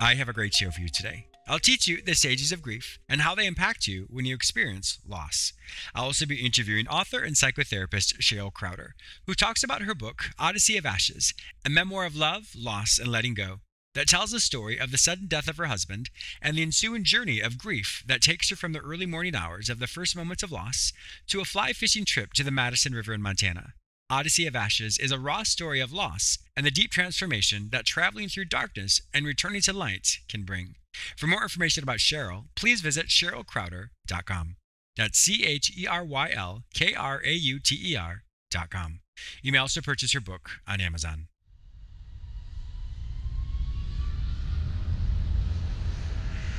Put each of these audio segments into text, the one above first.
I have a great show for you today. I'll teach you the stages of grief and how they impact you when you experience loss. I'll also be interviewing author and psychotherapist Cheryl Krauter, who talks about her book, Odyssey of Ashes, a memoir of love, loss, and letting go, that tells the story of the sudden death of her husband and the ensuing journey of grief that takes her from the early morning hours of the first moments of loss to a fly fishing trip to the Madison River in Montana. Odyssey of Ashes is a raw story of loss and the deep transformation that traveling through darkness and returning to light can bring. For more information about Cheryl, please visit CherylKrauter.com. That's C H E R Y L K R A U T E R.com. You may also purchase her book on Amazon.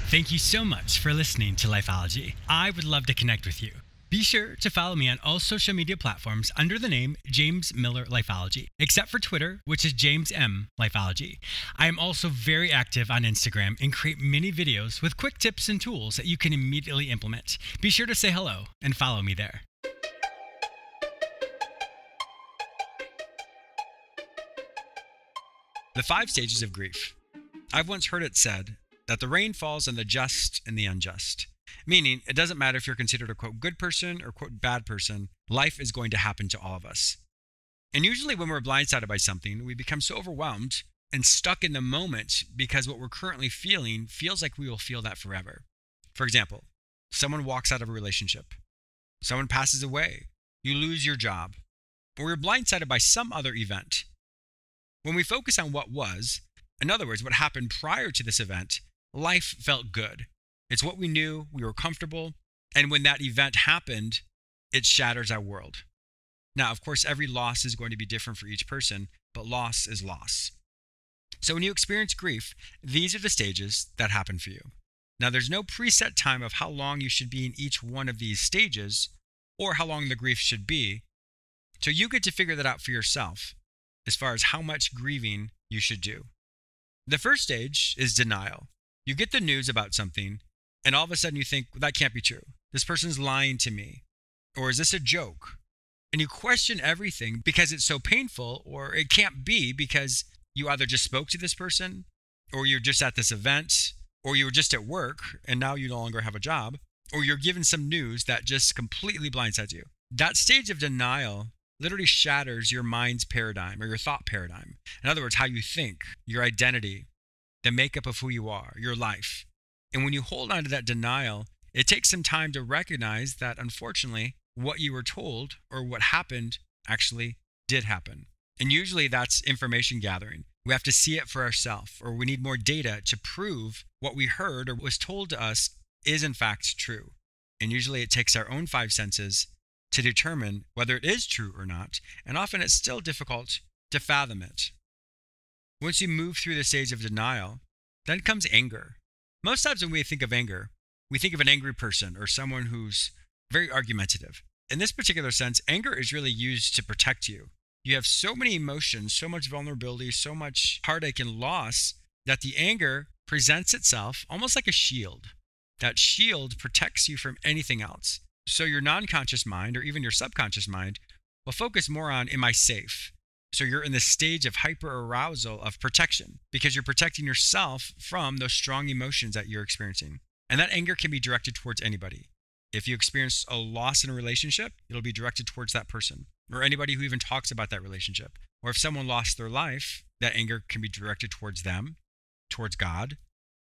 Thank you so much for listening to Lifeology. I would love to connect with you. Be sure to follow me on all social media platforms under the name James Miller Lifeology, except for Twitter, which is James M Lifeology. I am also very active on Instagram and create many videos with quick tips and tools that you can immediately implement. Be sure to say hello and follow me there. The five stages of grief. I've once heard it said that the rain falls on the just and the unjust. Meaning, it doesn't matter if you're considered a quote good person or quote bad person, life is going to happen to all of us. And usually, when we're blindsided by something, we become so overwhelmed and stuck in the moment because what we're currently feeling feels like we will feel that forever. For example, someone walks out of a relationship, someone passes away, you lose your job, or you're blindsided by some other event. When we focus on what was, in other words, what happened prior to this event, life felt good. It's what we knew, we were comfortable, and when that event happened, it shatters our world. Now, of course, every loss is going to be different for each person, but loss is loss. So when you experience grief, these are the stages that happen for you. Now, there's no preset time of how long you should be in each one of these stages or how long the grief should be. So you get to figure that out for yourself as far as how much grieving you should do. The first stage is denial. You get the news about something and all of a sudden you think that can't be true. This person's lying to me. Or is this a joke? And you question everything because it's so painful or it can't be because you either just spoke to this person or you're just at this event or you were just at work and now you no longer have a job or you're given some news that just completely blindsides you. That stage of denial literally shatters your mind's paradigm or your thought paradigm. In other words how you think your identity the makeup of who you are your life and when you hold on to that denial, it takes some time to recognize that unfortunately, what you were told or what happened actually did happen. And usually that's information gathering. We have to see it for ourselves, or we need more data to prove what we heard or was told to us is in fact true. And usually it takes our own five senses to determine whether it is true or not. And often it's still difficult to fathom it. Once you move through the stage of denial, then comes anger. Most times when we think of anger, we think of an angry person or someone who's very argumentative. In this particular sense, anger is really used to protect you. You have so many emotions, so much vulnerability, so much heartache and loss that the anger presents itself almost like a shield. That shield protects you from anything else. So your non conscious mind or even your subconscious mind will focus more on, Am I safe? So you're in the stage of hyper arousal of protection because you're protecting yourself from those strong emotions that you're experiencing. And that anger can be directed towards anybody. If you experience a loss in a relationship, it'll be directed towards that person or anybody who even talks about that relationship. Or if someone lost their life, that anger can be directed towards them, towards God,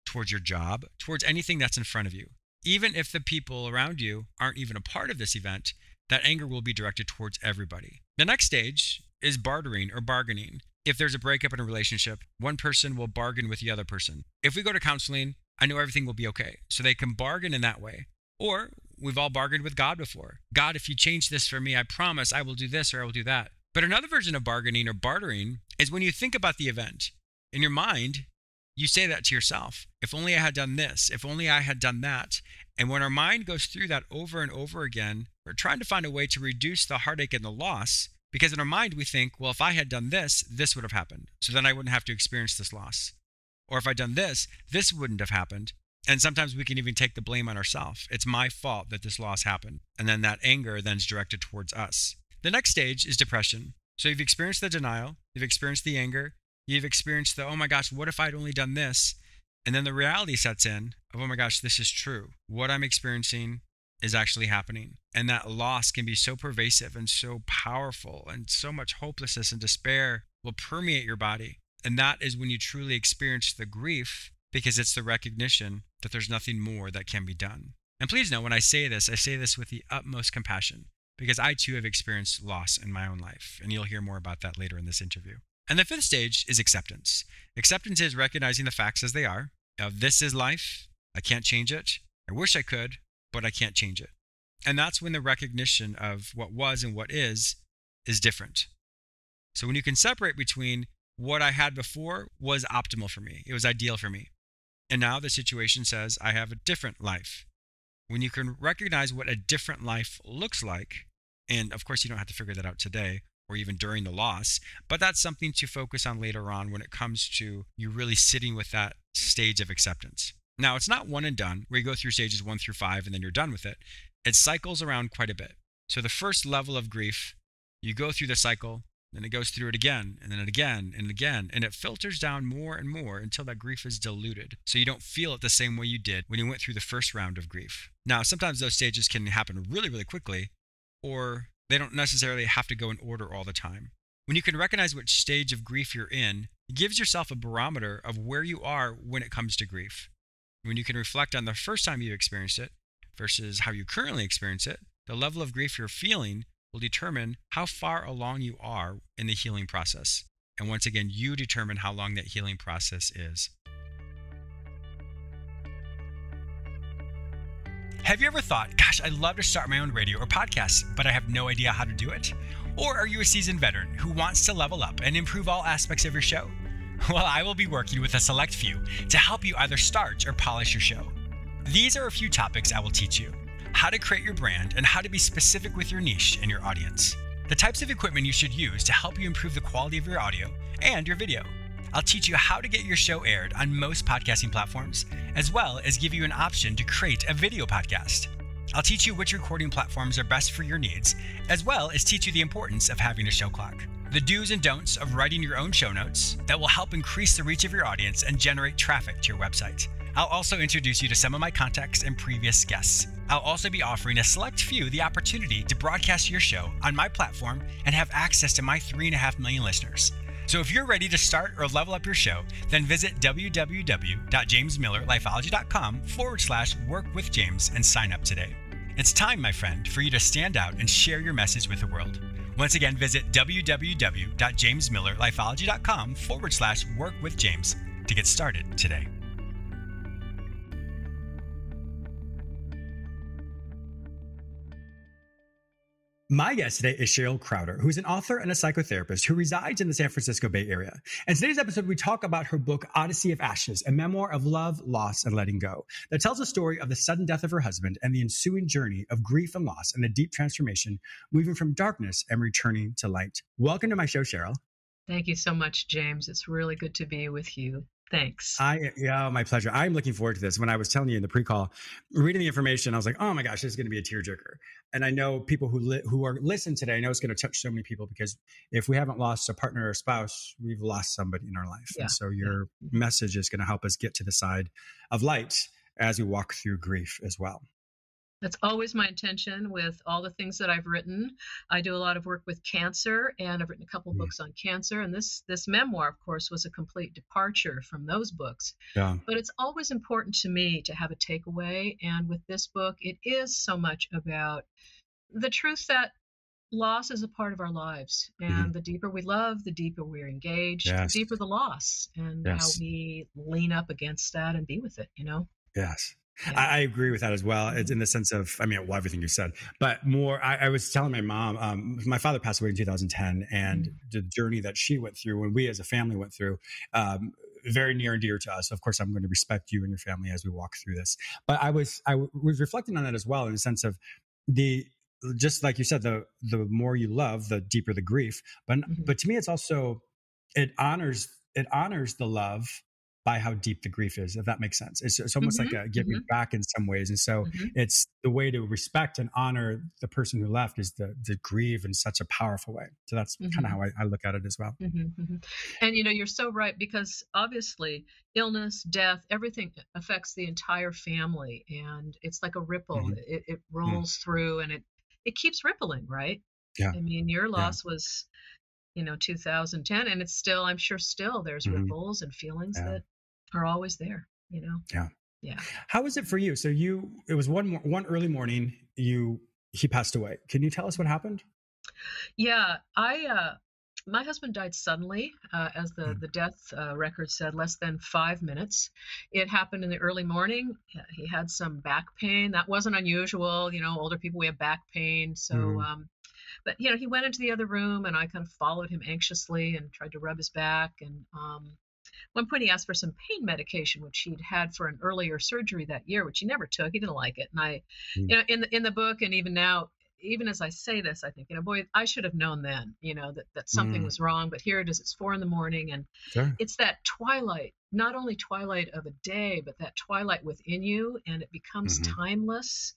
towards your job, towards anything that's in front of you. Even if the people around you aren't even a part of this event, that anger will be directed towards everybody. The next stage is bartering or bargaining. If there's a breakup in a relationship, one person will bargain with the other person. If we go to counseling, I know everything will be okay. So they can bargain in that way. Or we've all bargained with God before. God, if you change this for me, I promise I will do this or I will do that. But another version of bargaining or bartering is when you think about the event. In your mind, you say that to yourself. If only I had done this, if only I had done that. And when our mind goes through that over and over again, we're trying to find a way to reduce the heartache and the loss because in our mind we think, well, if I had done this, this would have happened. So then I wouldn't have to experience this loss. Or if I'd done this, this wouldn't have happened. And sometimes we can even take the blame on ourselves. It's my fault that this loss happened. And then that anger then is directed towards us. The next stage is depression. So you've experienced the denial, you've experienced the anger, you've experienced the, oh my gosh, what if I'd only done this? And then the reality sets in of, oh my gosh, this is true. What I'm experiencing is actually happening. And that loss can be so pervasive and so powerful, and so much hopelessness and despair will permeate your body. And that is when you truly experience the grief because it's the recognition that there's nothing more that can be done. And please know when I say this, I say this with the utmost compassion because I too have experienced loss in my own life. And you'll hear more about that later in this interview. And the fifth stage is acceptance. Acceptance is recognizing the facts as they are. Of this is life. I can't change it. I wish I could, but I can't change it. And that's when the recognition of what was and what is is different. So when you can separate between what I had before was optimal for me, it was ideal for me. And now the situation says I have a different life. When you can recognize what a different life looks like, and of course, you don't have to figure that out today or even during the loss, but that's something to focus on later on when it comes to you really sitting with that stage of acceptance. Now, it's not one and done where you go through stages one through five and then you're done with it. It cycles around quite a bit. So, the first level of grief, you go through the cycle, then it goes through it again, and then it again, and again, and it filters down more and more until that grief is diluted. So you don't feel it the same way you did when you went through the first round of grief. Now, sometimes those stages can happen really, really quickly, or they don't necessarily have to go in order all the time. When you can recognize which stage of grief you're in, it gives yourself a barometer of where you are when it comes to grief. When you can reflect on the first time you experienced it versus how you currently experience it, the level of grief you're feeling will determine how far along you are in the healing process. And once again, you determine how long that healing process is. Have you ever thought, gosh, I'd love to start my own radio or podcast, but I have no idea how to do it? Or are you a seasoned veteran who wants to level up and improve all aspects of your show? Well, I will be working with a select few to help you either start or polish your show. These are a few topics I will teach you how to create your brand, and how to be specific with your niche and your audience. The types of equipment you should use to help you improve the quality of your audio and your video. I'll teach you how to get your show aired on most podcasting platforms, as well as give you an option to create a video podcast. I'll teach you which recording platforms are best for your needs, as well as teach you the importance of having a show clock. The do's and don'ts of writing your own show notes that will help increase the reach of your audience and generate traffic to your website. I'll also introduce you to some of my contacts and previous guests. I'll also be offering a select few the opportunity to broadcast your show on my platform and have access to my 3.5 million listeners. So if you're ready to start or level up your show, then visit www.jamesmillerlifeology.com forward slash work with James and sign up today. It's time, my friend, for you to stand out and share your message with the world. Once again, visit www.jamesmillerlifeology.com forward slash work with James to get started today. My guest today is Cheryl Krauter, who's an author and a psychotherapist who resides in the San Francisco Bay Area. In today's episode, we talk about her book, Odyssey of Ashes, a memoir of love, loss, and letting go, that tells the story of the sudden death of her husband and the ensuing journey of grief and loss and the deep transformation, moving from darkness and returning to light. Welcome to my show, Cheryl. Thank you so much, James. It's really good to be with you. Thanks. I yeah, my pleasure. I'm looking forward to this. When I was telling you in the pre-call, reading the information, I was like, oh my gosh, this is going to be a tearjerker. And I know people who li- who are listening today. I know it's going to touch so many people because if we haven't lost a partner or spouse, we've lost somebody in our life. Yeah. And so your yeah. message is going to help us get to the side of light as we walk through grief as well. That's always my intention with all the things that I've written. I do a lot of work with cancer, and I've written a couple mm. books on cancer. And this this memoir, of course, was a complete departure from those books. Yeah. But it's always important to me to have a takeaway. And with this book, it is so much about the truth that loss is a part of our lives and mm-hmm. the deeper we love the deeper we're engaged yes. the deeper the loss and yes. how we lean up against that and be with it you know yes yeah. I, I, agree with that as well. It's in the sense of, I mean, well, everything you said, but more. I, I was telling my mom, um, my father passed away in 2010, and mm. the journey that she went through, when we as a family went through, um, very near and dear to us. Of course, I'm going to respect you and your family as we walk through this. But I was I was reflecting on that as well in the sense of the just like you said, the the more you love, the deeper the grief. But mm-hmm. but to me, it's also it honors it honors the love by how deep the grief is, if that makes sense. It's, it's almost mm-hmm, like a giving mm-hmm. back in some ways. And so mm-hmm. it's the way to respect and honor the person who left is the, the grieve in such a powerful way. So that's kind of mm-hmm. how I, I, look at it as well. Mm-hmm, mm-hmm. And, you know, you're so right because obviously illness, death, everything affects the entire family. And it's like a ripple. It, it, mm. rolls through and it, it keeps rippling, right? Yeah. I mean, your loss yeah. was you know 2010 and it's still i'm sure still there's mm-hmm. ripples and feelings yeah. that are always there you know yeah yeah how was it for you so you it was one more one early morning you he passed away can you tell us what happened yeah i uh my husband died suddenly, uh, as the, mm. the death uh, record said, less than five minutes. It happened in the early morning. He had some back pain. That wasn't unusual. You know, older people, we have back pain. So, mm. um, but, you know, he went into the other room and I kind of followed him anxiously and tried to rub his back. And um, one point he asked for some pain medication, which he'd had for an earlier surgery that year, which he never took. He didn't like it. And I, mm. you know, in the in the book and even now, even as I say this, I think, you know, boy, I should have known then, you know, that, that something mm. was wrong. But here it is, it's four in the morning. And sure. it's that twilight, not only twilight of a day, but that twilight within you. And it becomes mm-hmm. timeless.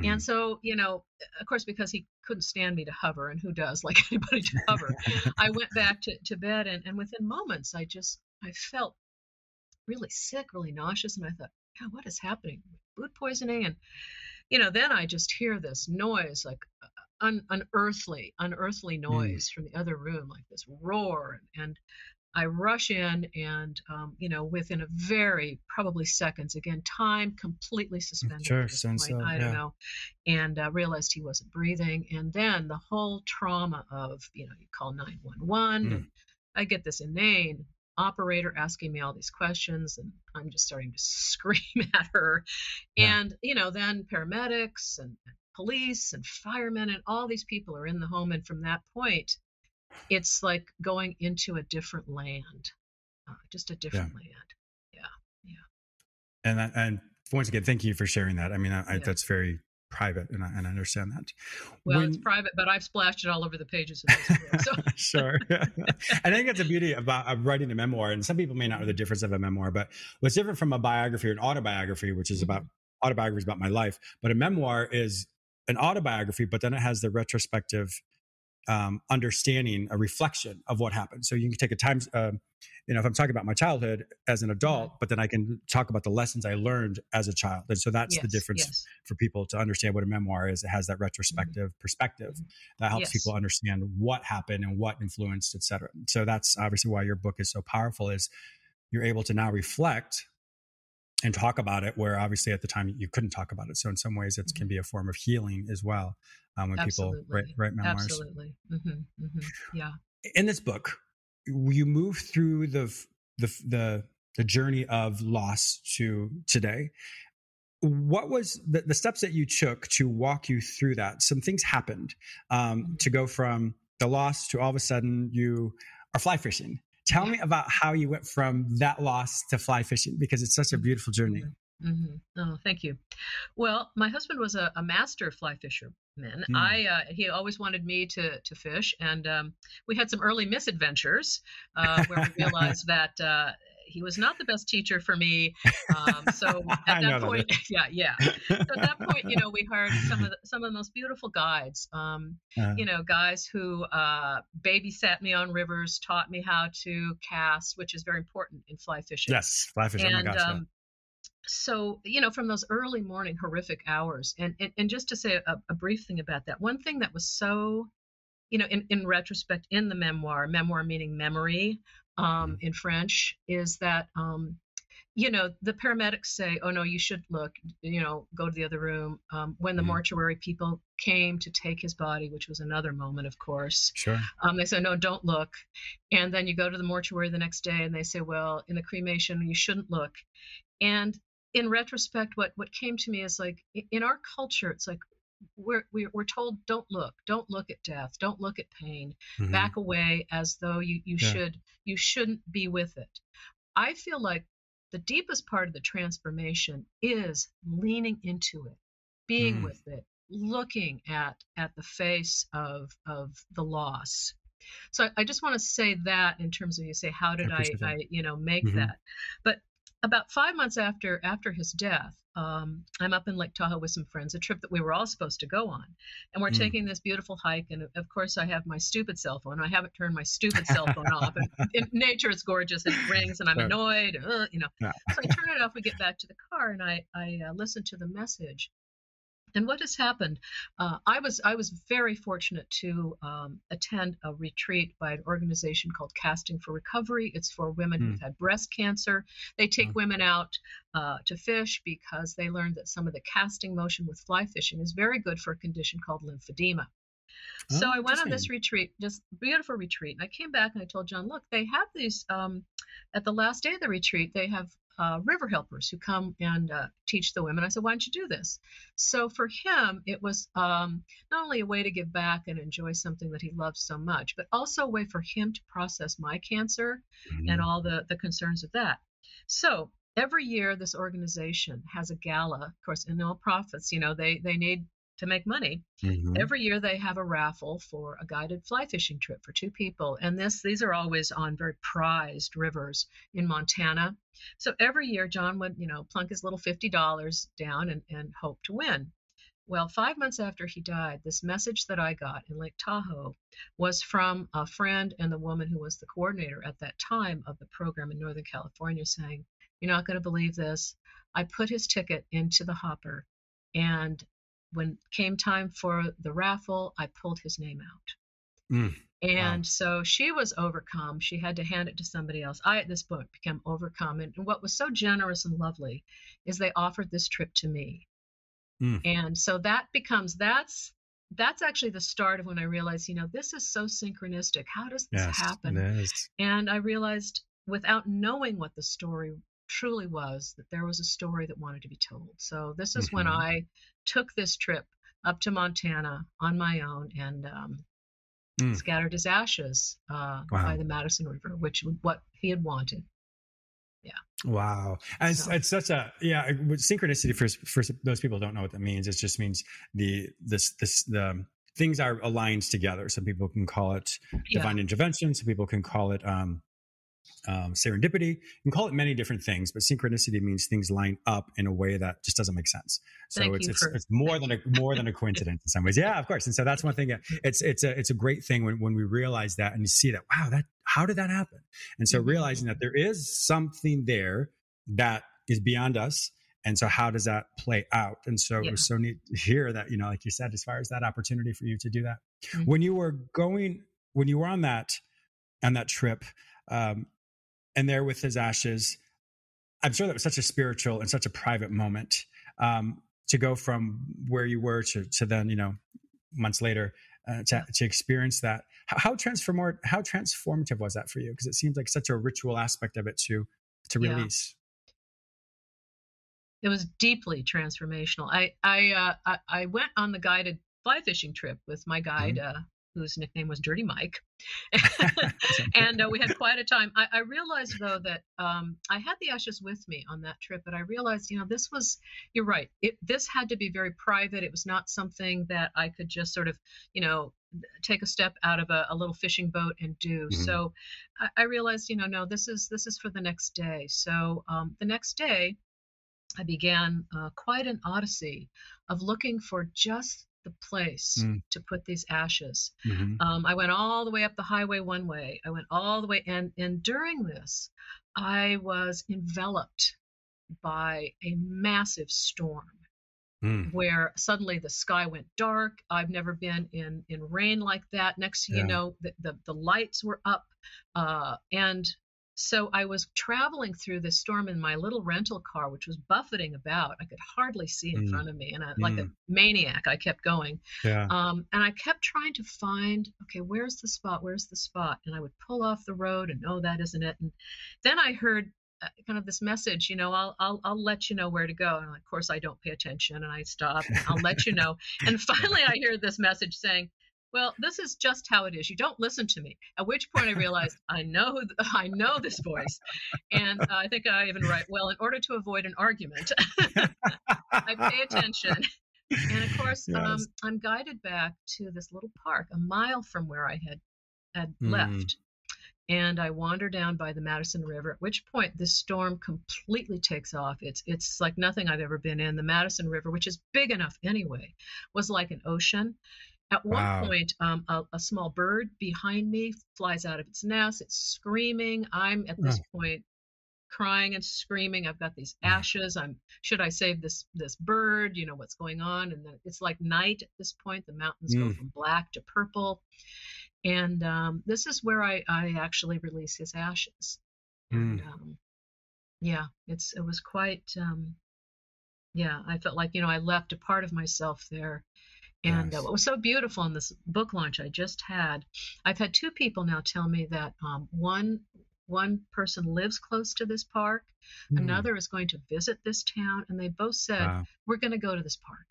Mm-hmm. And so, you know, of course, because he couldn't stand me to hover, and who does like anybody to hover, I went back to, to bed. And, and within moments, I just, I felt really sick, really nauseous. And I thought, God, what is happening? Food poisoning? And, you know, then I just hear this noise, like uh, un, unearthly, unearthly mm. noise mm. from the other room, like this roar. And I rush in, and um, you know, within a very probably seconds, again, time completely suspended. Sure, sense of, I don't know, and uh, realized he wasn't breathing. And then the whole trauma of, you know, you call nine one one. Mm. I get this inane operator asking me all these questions and i'm just starting to scream at her yeah. and you know then paramedics and, police and firemen and all these people are in the home and from that point it's like going into a different land uh, just a different yeah. land yeah yeah and and once again thank you for sharing that i mean I, yeah. that's very private, and I, and I understand that. Well, when, it's private, but I've splashed it all over the pages of this book. So. sure. And I think that's the beauty about writing a memoir, and some people may not know the difference of a memoir, but what's different from a biography or an autobiography, which is mm-hmm. about autobiography is about my life, but a memoir is an autobiography, but then it has the retrospective um, understanding, a reflection of what happened. So you can take a time, uh, you know, if I'm talking about my childhood as an adult, mm-hmm. but then I can talk about the lessons I learned as a child. And so that's yes, the difference yes. for people to understand what a memoir is. It has that retrospective mm-hmm. perspective mm-hmm. that helps yes. people understand what happened and what influenced, et cetera. So that's obviously why your book is so powerful is you're able to now reflect and talk about it where obviously at the time you couldn't talk about it so in some ways it mm-hmm. can be a form of healing as well um, when Absolutely. people write, write memoirs Absolutely. Mm-hmm. Mm-hmm. yeah in this book you move through the the the, the journey of loss to today what was the, the steps that you took to walk you through that some things happened um, mm-hmm. to go from the loss to all of a sudden you are fly fishing Tell me about how you went from that loss to fly fishing because it's such a beautiful journey. Mm-hmm. Oh, thank you. Well, my husband was a, a master fly fisherman. Mm. I uh, he always wanted me to to fish, and um, we had some early misadventures uh, where we realized that uh, he was not the best teacher for me. Um, so at that point, that yeah, yeah. So at that point, you know, we hired some of the, some of the most beautiful guides. Um, uh, you know, guys who uh, babysat me on rivers, taught me how to cast, which is very important in fly fishing. Yes, fly fishing. And, oh gosh, um, so you know from those early morning horrific hours and and, and just to say a, a, brief thing about that one thing that was so you know in, in retrospect in the memoir memoir meaning memory um, mm-hmm. in French is that um, you know the paramedics say, "Oh no, you should look. You know, go to the other room." Um, when the mm-hmm. mortuary people came to take his body, which was another moment, of course. Sure. Um, they said, "No, don't look." And then you go to the mortuary the next day, and they say, "Well, in the cremation, you shouldn't look." And in retrospect, what what came to me is like in our culture, it's like we're, we're told don't look don't look at death don't look at pain mm-hmm. back away as though you, you yeah. should you shouldn't be with it I feel like the deepest part of the transformation is leaning into it, being Mm. with it, looking at at the face of of the loss. So I, I just want to say that in terms of you say how did I, that. I you know make hmm that, but about five months after after his death, um, I'm up in Lake Tahoe with some friends, a trip that we were all supposed to go on, and we're Mm. taking this beautiful hike. And of course, I have my stupid cell phone. I haven't turned my stupid cell phone off. And in nature, is gorgeous and it rings, and I'm annoyed. Uh, you know, so I turn it off. We get back to the car, and I I uh, listen to the message. And what has happened? Uh, I was I was very fortunate to um, attend a retreat by an organization called Casting for Recovery. It's for women Mm. who've had breast cancer. They take Wow. women out uh, to fish because they learned that some of the casting motion with fly fishing is very good for a condition called lymphedema. So Oh, I went on this retreat, just beautiful retreat. And I came back and I told John, look, they have these um, at the last day of the retreat. They have uh, river helpers who come and uh, teach the women. I said, why don't you do this? So for him, it was um, not only a way to give back and enjoy something that he loves so much, but also a way for him to process my cancer and Mhm. all the the concerns of that. So every year, this organization has a gala. Of course, in all profits, you know, they they need to make money. Mhm. Every year they have a raffle for a guided fly fishing trip for two people, and this these are always on very prized rivers in Montana. So every year John would you know plunk his little fifty dollars down and, and hope to win. Well, five months after he died, this message that I got in Lake Tahoe was from a friend and the woman who was the coordinator at that time of the program in Northern California saying, You're not going to believe this. I put his ticket into the hopper, and when came time for the raffle, I pulled his name out. Mm. And Wow. so she was overcome. She had to hand it to somebody else. I, at this point, became overcome. And what was so generous and lovely is they offered this trip to me. Mm. And so that becomes that's that's actually the start of when I realized, you know, this is so synchronistic. How does this Yes, happen? is. And I realized without knowing what the story truly was that there was a story that wanted to be told. So this is when Mhm. I took this trip up to Montana on my own and um, Mm. scattered his ashes uh, Wow. by the Madison River, which what he had wanted. Yeah. Wow, and it's, So- it's such a yeah. Synchronicity for for those people who don't know what that means. It just means the this this the things are aligned together. Some people can call it Yeah. divine intervention. Some people can call it um, um, serendipity. You can call it many different things, but synchronicity means things line up in a way that just doesn't make sense. So it's it's, for- it's more than a more than a coincidence in some ways. Yeah, of course. And so that's one thing. that- It's it's a it's a great thing when when we realize that and you see that wow that how did that happen? And so Mhm. realizing that there is something there that is beyond us. And so how does that play out? And so it was so neat to hear that, you know, like you said, as far as that opportunity for you to do that. Mhm. When you were going, when you were on that, on that trip, um, and there with his ashes, I'm sure that was such a spiritual and such a private moment um, to go from where you were to, to then, you know, months later uh, to, to experience that. How, how transform how transformative was that for you? Because it seems like such a ritual aspect of it to to Yeah. release. It was deeply transformational. I I uh, I, I went on the guided fly fishing trip with my guide, Mm-hmm. uh, whose nickname was Dirty Mike, and uh, we had quite a time. I, I realized though that um, I had the ashes with me on that trip, but I realized, you know, this was you're right. It this had to be very private. It was not something that I could just sort of, you know, take a step out of a, a little fishing boat and do. Mhm. So I, I realized, you know, no, this is this is for the next day. So um, the next day, I began uh, quite an odyssey of looking for just the place Mm. to put these ashes. Mhm. Um, I went all the way up the highway one way. I went all the way, and and during this, I was enveloped by a massive storm Mm. where suddenly the sky went dark. I've never been in in rain like that. Next thing Yeah. you know, the, the the lights were up, uh, and so I was traveling through this storm in my little rental car, which was buffeting about. I could hardly see in Mm. front of me, and I, like a maniac, I kept going. Yeah. Um, and I kept trying to find, okay, where's the spot? Where's the spot? And I would pull off the road, and oh, that isn't it. And then I heard uh, kind of this message, you know, I'll I'll I'll let you know where to go. And of course, I don't pay attention, and I stop. And I'll let you know. And finally, I hear this message saying, well, this is just how it is. You don't listen to me. At which point I realized I know I know this voice, and uh, I think I even write well. In order to avoid an argument, I pay attention. And of course, um, yes. um, I'm guided back to this little park a mile from where I had had mm. left. And I wander down by the Madison River, at which point the storm completely takes off. It's it's like nothing I've ever been in. The Madison River, which is big enough anyway, was like an ocean. At one wow. point, um, a, a, small bird behind me flies out of its nest. It's screaming. I'm at this oh. point crying and screaming. I've got these ashes. I'm should I save this this bird? You know what's going on? And then it's like night at this point. The mountains mm. go from black to purple, and um, this is where I I actually release his ashes. Mm. And um, yeah, it's it was quite. Um, yeah, I felt like you know I left a part of myself there and uh, what was so beautiful in this book launch I just had, I've had two people now tell me that um, one one person lives close to this park, mm. another is going to visit this town, and they both said wow. we're going to go to this park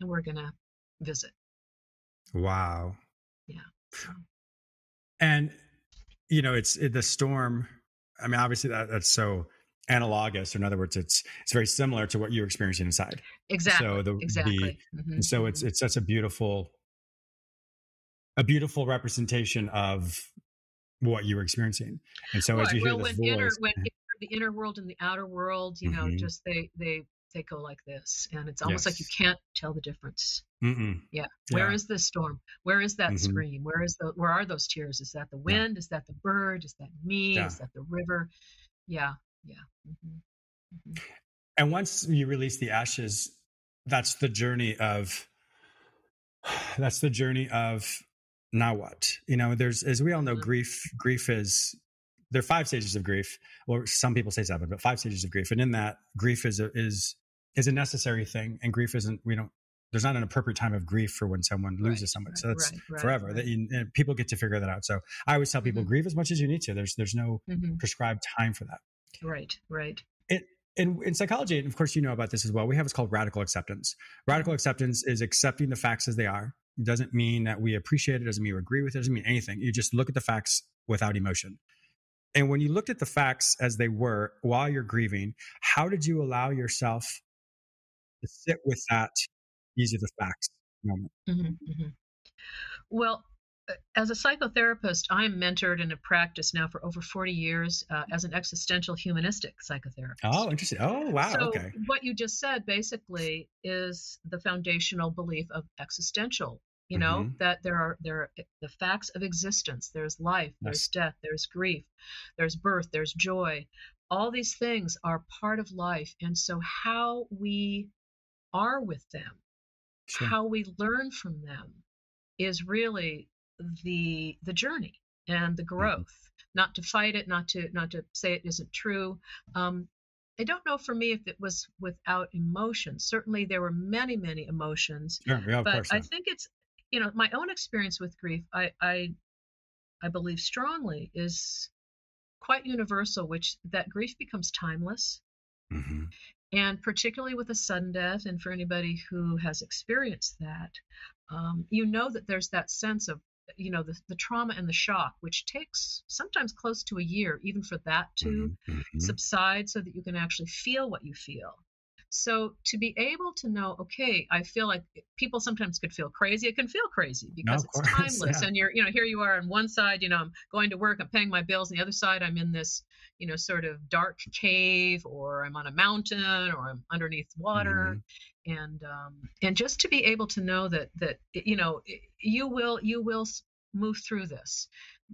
and we're going to visit. Wow. Yeah. And you know, it's it, the storm. I mean, obviously that, that's so analogous. or In other words, it's it's very similar to what you're experiencing inside. Exactly. So the, exactly. The, mm-hmm. so it's mm-hmm. it's such a beautiful a beautiful representation of what you were experiencing. And so as you hear well, this when voice, inner, when the inner world and the outer world, you know, mm-hmm. just they they they go like this, and it's almost yes. like you can't tell the difference. Mm-mm. Yeah. Where yeah. is this storm? Where is that mm-hmm. scream? Where is the where are those tears? Is that the wind? Yeah. Is that the bird? Is that me? Yeah. Is that the river? Yeah yeah mm-hmm. Mm-hmm. and once you release the ashes that's the journey of that's the journey of now what you know there's as we all know mm-hmm. grief grief is there are five stages of grief or some people say seven but five stages of grief and in that grief is a, is is a necessary thing and grief isn't we don't there's not an appropriate time of grief for when someone loses right, someone. Right, so that's right, forever. That you, people get to figure that out. So I always tell people mm-hmm. grieve as much as you need to. There's there's no mm-hmm. prescribed time for that. Right, right. It, in, in psychology, and of course you know about this as well, we have what's called radical acceptance. Radical acceptance is accepting the facts as they are. It doesn't mean that we appreciate it, doesn't mean we agree with it, doesn't mean anything. You just look at the facts without emotion. And when you looked at the facts as they were while you're grieving, how did you allow yourself to sit with that these are the facts moment? Mm-hmm, mm-hmm. Well, as a psychotherapist, I'm mentored in a practice now for over 40 years uh, as an existential humanistic psychotherapist. Oh, interesting. Oh, wow. So okay. What you just said basically is the foundational belief of existential. You know mm-hmm. that there are there are the facts of existence. There's life. There's death. There's grief. There's birth. There's joy. All these things are part of life, and so how we are with them, sure. how we learn from them, is really the the journey and the mm-hmm. growth mm-hmm. not to fight it not to not to say it isn't true um, i don't know for me if it was without emotion certainly there were many many emotions yeah, yeah, but i think it's you know my own experience with grief i i i believe strongly is quite universal which that grief becomes timeless mm-hmm. and particularly with a sudden death and for anybody who has experienced that um, you know that there's that sense of you know the, the trauma and the shock which takes sometimes close to a year even for that to mm-hmm. mm-hmm. subside so that you can actually feel what you feel so to be able to know okay i feel like people sometimes could feel crazy it can feel crazy because no, it's course, timeless yeah. and you're you know here you are on one side you know i'm going to work i'm paying my bills and the other side i'm in this you know sort of dark cave or i'm on a mountain or i'm underneath water mm-hmm. And um and just to be able to know that that you know you will you will move through this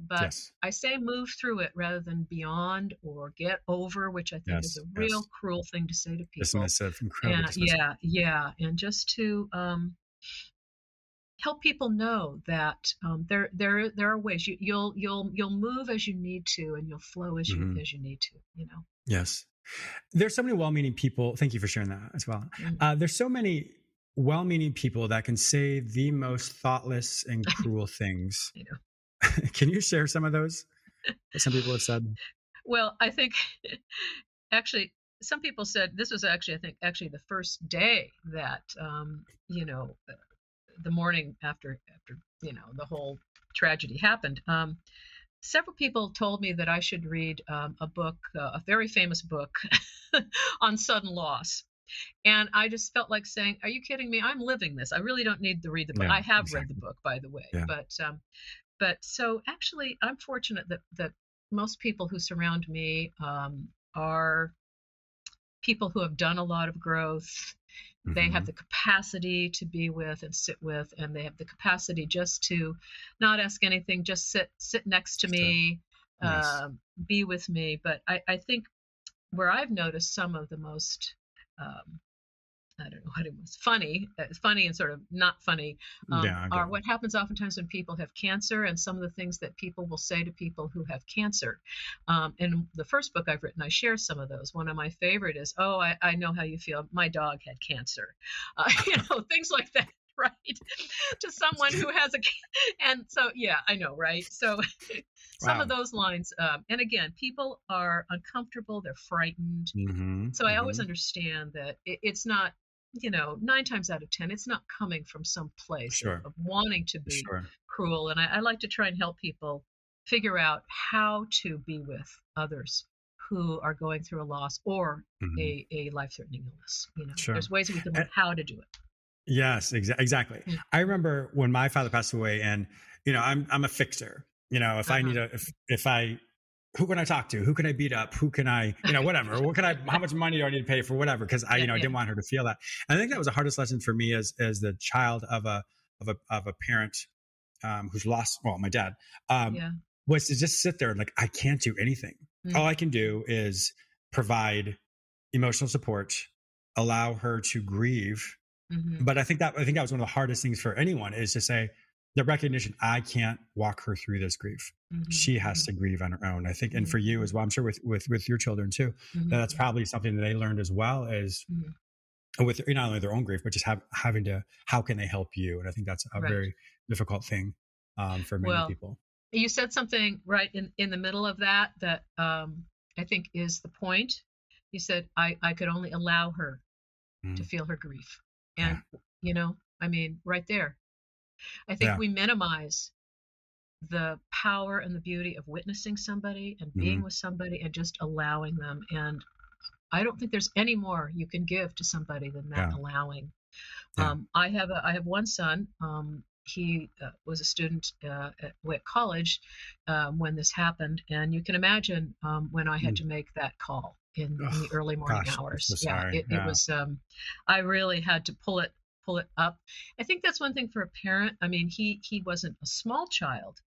but yes. i say move through it rather than beyond or get over which i think yes, is a real yes. cruel thing to say to people dismissive, incredible and, yeah yeah and just to um, help people know that um, there there there are ways you, will you'll you'll move as you need to and you'll flow as you mm-hmm. as you need to you know yes there's so many well-meaning people thank you for sharing that as well mm-hmm. uh, there's so many well-meaning people that can say the most thoughtless and cruel things. can you share some of those that some people have said? Well, I think actually some people said this was actually I think actually the first day that um, you know the morning after after you know the whole tragedy happened. Um, several people told me that I should read um, a book, uh, a very famous book on sudden loss. And I just felt like saying, "Are you kidding me? I'm living this. I really don't need to read the book. Yeah, I have exactly. read the book, by the way. Yeah. But um, but so actually, I'm fortunate that that most people who surround me um, are people who have done a lot of growth. They have Mhm. the capacity to be with and sit with, and they have the capacity just to not ask anything, just sit sit next to me, Yes. um, be with me. But I, I think where I've noticed some of the most um, I don't know what it was funny, uh, funny and sort of not funny um, Yeah, are what happens oftentimes when people have cancer and some of the things that people will say to people who have cancer. Um, in the first book I've written, I share some of those. One of my favorite is, "Oh, I, I know how you feel. My dog had cancer," uh, you know, things like that. Right to someone who has a, and so yeah, I know, right? So some of those lines, um, and again, people are uncomfortable, they're frightened, Mhm, so I always mhm. understand that it, it's not, you know, nine times out of ten, it's not coming from some place Sure. of, of wanting to be Sure. cruel. And I, I like to try and help people figure out how to be with others who are going through a loss or Mhm. a, a life-threatening illness. You know, Sure. there's ways we can learn how to do it. Yes, exa- exactly. Mm. I remember when my father passed away, and you know, I'm I'm a fixer. You know, if I Uh-huh. need a if if I who can I talk to? Who can I beat up? Who can I, you know, whatever. what can I? How much money do I need to pay for whatever? Because I, you know, I didn't want her to feel that. And I think that was the hardest lesson for me as as the child of a of a of a parent um, who's lost. Well, my dad um, yeah. was to just sit there and like I can't do anything. Mm. All I can do is provide emotional support, allow her to grieve, Mhm. but I think that I think that was one of the hardest things for anyone is to say the recognition I can't walk her through this grief. Mhm. She has to grieve on her own. I think, and for you as well, I'm sure with with with your children too, Mhm. that that's probably something that they learned as well as Mhm. with not only their own grief, but just have, having to how can they help you? And I think that's a Right. very difficult thing um, for many Well, people. you said something right in, in the middle of that that um, I think is the point. You said I, I could only allow her to Mhm. feel her grief. And, you know, I mean, right there. I think Yeah. we minimize the power and the beauty of witnessing somebody and being Mm-hmm. with somebody and just allowing them. And I don't think there's any more you can give to somebody than that Yeah. allowing. Yeah. Um, I have a, I have one son. Um, he uh, was a student uh, at, at college um, when this happened, and you can imagine um, when I had Mm. to make that call in, in the early morning gosh, hours. so yeah, it, Yeah. it was. Um, I really had to pull it pull it up. I think that's one thing for a parent. I mean, he he wasn't a small child.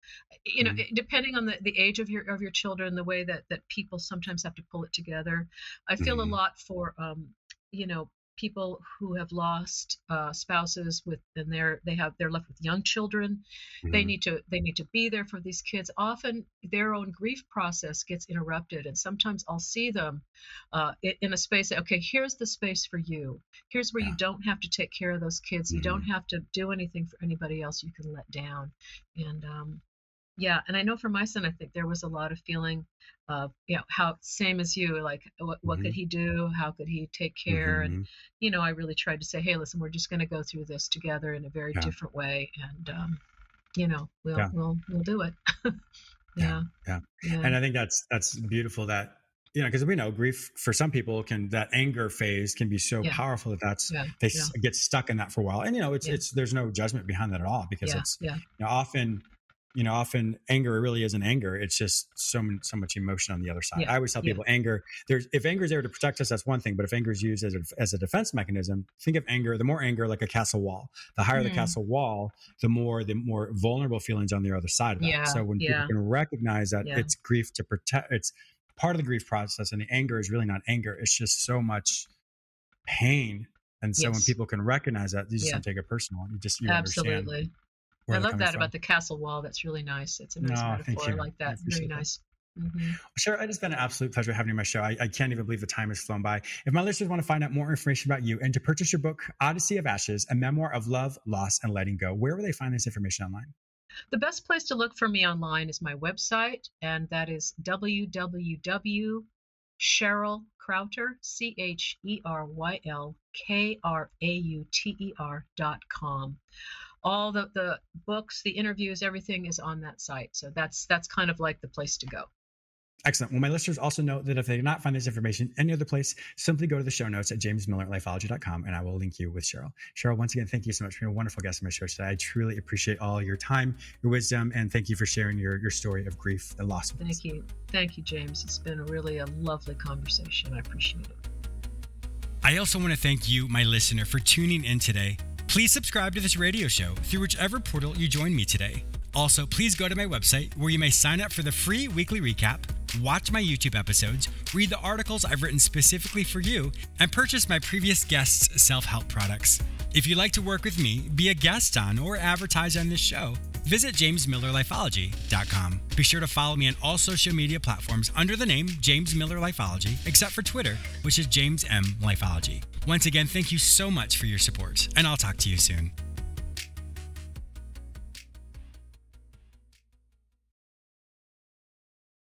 You know, Mhm. depending on the, the age of your of your children, the way that that people sometimes have to pull it together. I feel Mhm. a lot for um, you know people who have lost uh, spouses with and they're they have they're left with young children. They Mhm. need to they need to be there for these kids. Often their own grief process gets interrupted and sometimes i'll see them uh, in a space that, okay here's the space for you. Here's where Yeah. you don't have to take care of those kids. You don't have to do anything for anybody else. You can let down. And um, yeah and i know for my son i think there was a lot of feeling of you know how same as you like what, what could Mhm. he do how could he take care and Mhm. you know, I really tried to say, hey, listen, we're just going to go through this together in a very Yeah. different way, and um, you know, we'll Yeah. we'll we'll do it. yeah. yeah. Yeah. and I think that's that's beautiful that you know because we know grief for some people can that anger phase can be so Yeah. powerful that that's yeah. they yeah. get stuck in that for a while and you know it's it's there's no judgment behind that at all because it's yeah. you know, often you know often anger really isn't anger it's just so so much emotion on the other side Yeah. i always tell Yeah. people anger there's if anger is there to protect us that's one thing but if anger is used as a, as a defense mechanism think of anger the more anger like a castle wall the higher the Mhm. castle wall the more the more vulnerable feelings on the other side of that Yeah, so when yeah. people can recognize that Yeah. it's grief to protect it's part of the grief process and the anger is really not anger it's just so much pain and so when people can recognize that you just Yeah. don't take it personal you just you understand Absolutely. where I love that from. about the castle wall. That's really nice. It's a nice No, metaphor. I like that. appreciate Very that. nice. hmm Sure, it has been an absolute pleasure having you on my show. I, I can't even believe the time has flown by. If my listeners want to find out more information about you and to purchase your book, Odyssey of Ashes, a memoir of love, loss, and letting go, where will they find this information online? The best place to look for me online is my website, and that is www.cherylkrauter, C H E R Y L K R A U T E R dot com. All the the books, the interviews, everything is on that site. So that's that's kind of like the place to go. Excellent. Well, my listeners also know that if they do not find this information any other place, simply go to the show notes at jamesmillerlifeology.com and I will link you with Cheryl. Cheryl, once again, thank you so much for being a wonderful guest on my show today. I truly appreciate all your time, your wisdom, and thank you for sharing your, your story of grief and loss. Thank you. Thank you, James. It's been really a lovely conversation. I appreciate it. I also want to thank you, my listener, for tuning in today. Please subscribe to this radio show through whichever portal you join me today. Also, please go to my website where you may sign up for the free weekly recap, watch my YouTube episodes, read the articles I've written specifically for you, and purchase my previous guests' self help products. If you'd like to work with me, be a guest on, or advertise on this show, visit jamesmillerlifeology.com. Be sure to follow me on all social media platforms under the name James Miller Lifeology, except for Twitter, which is James M Lifeology. Once again, thank you so much for your support, and I'll talk to you soon.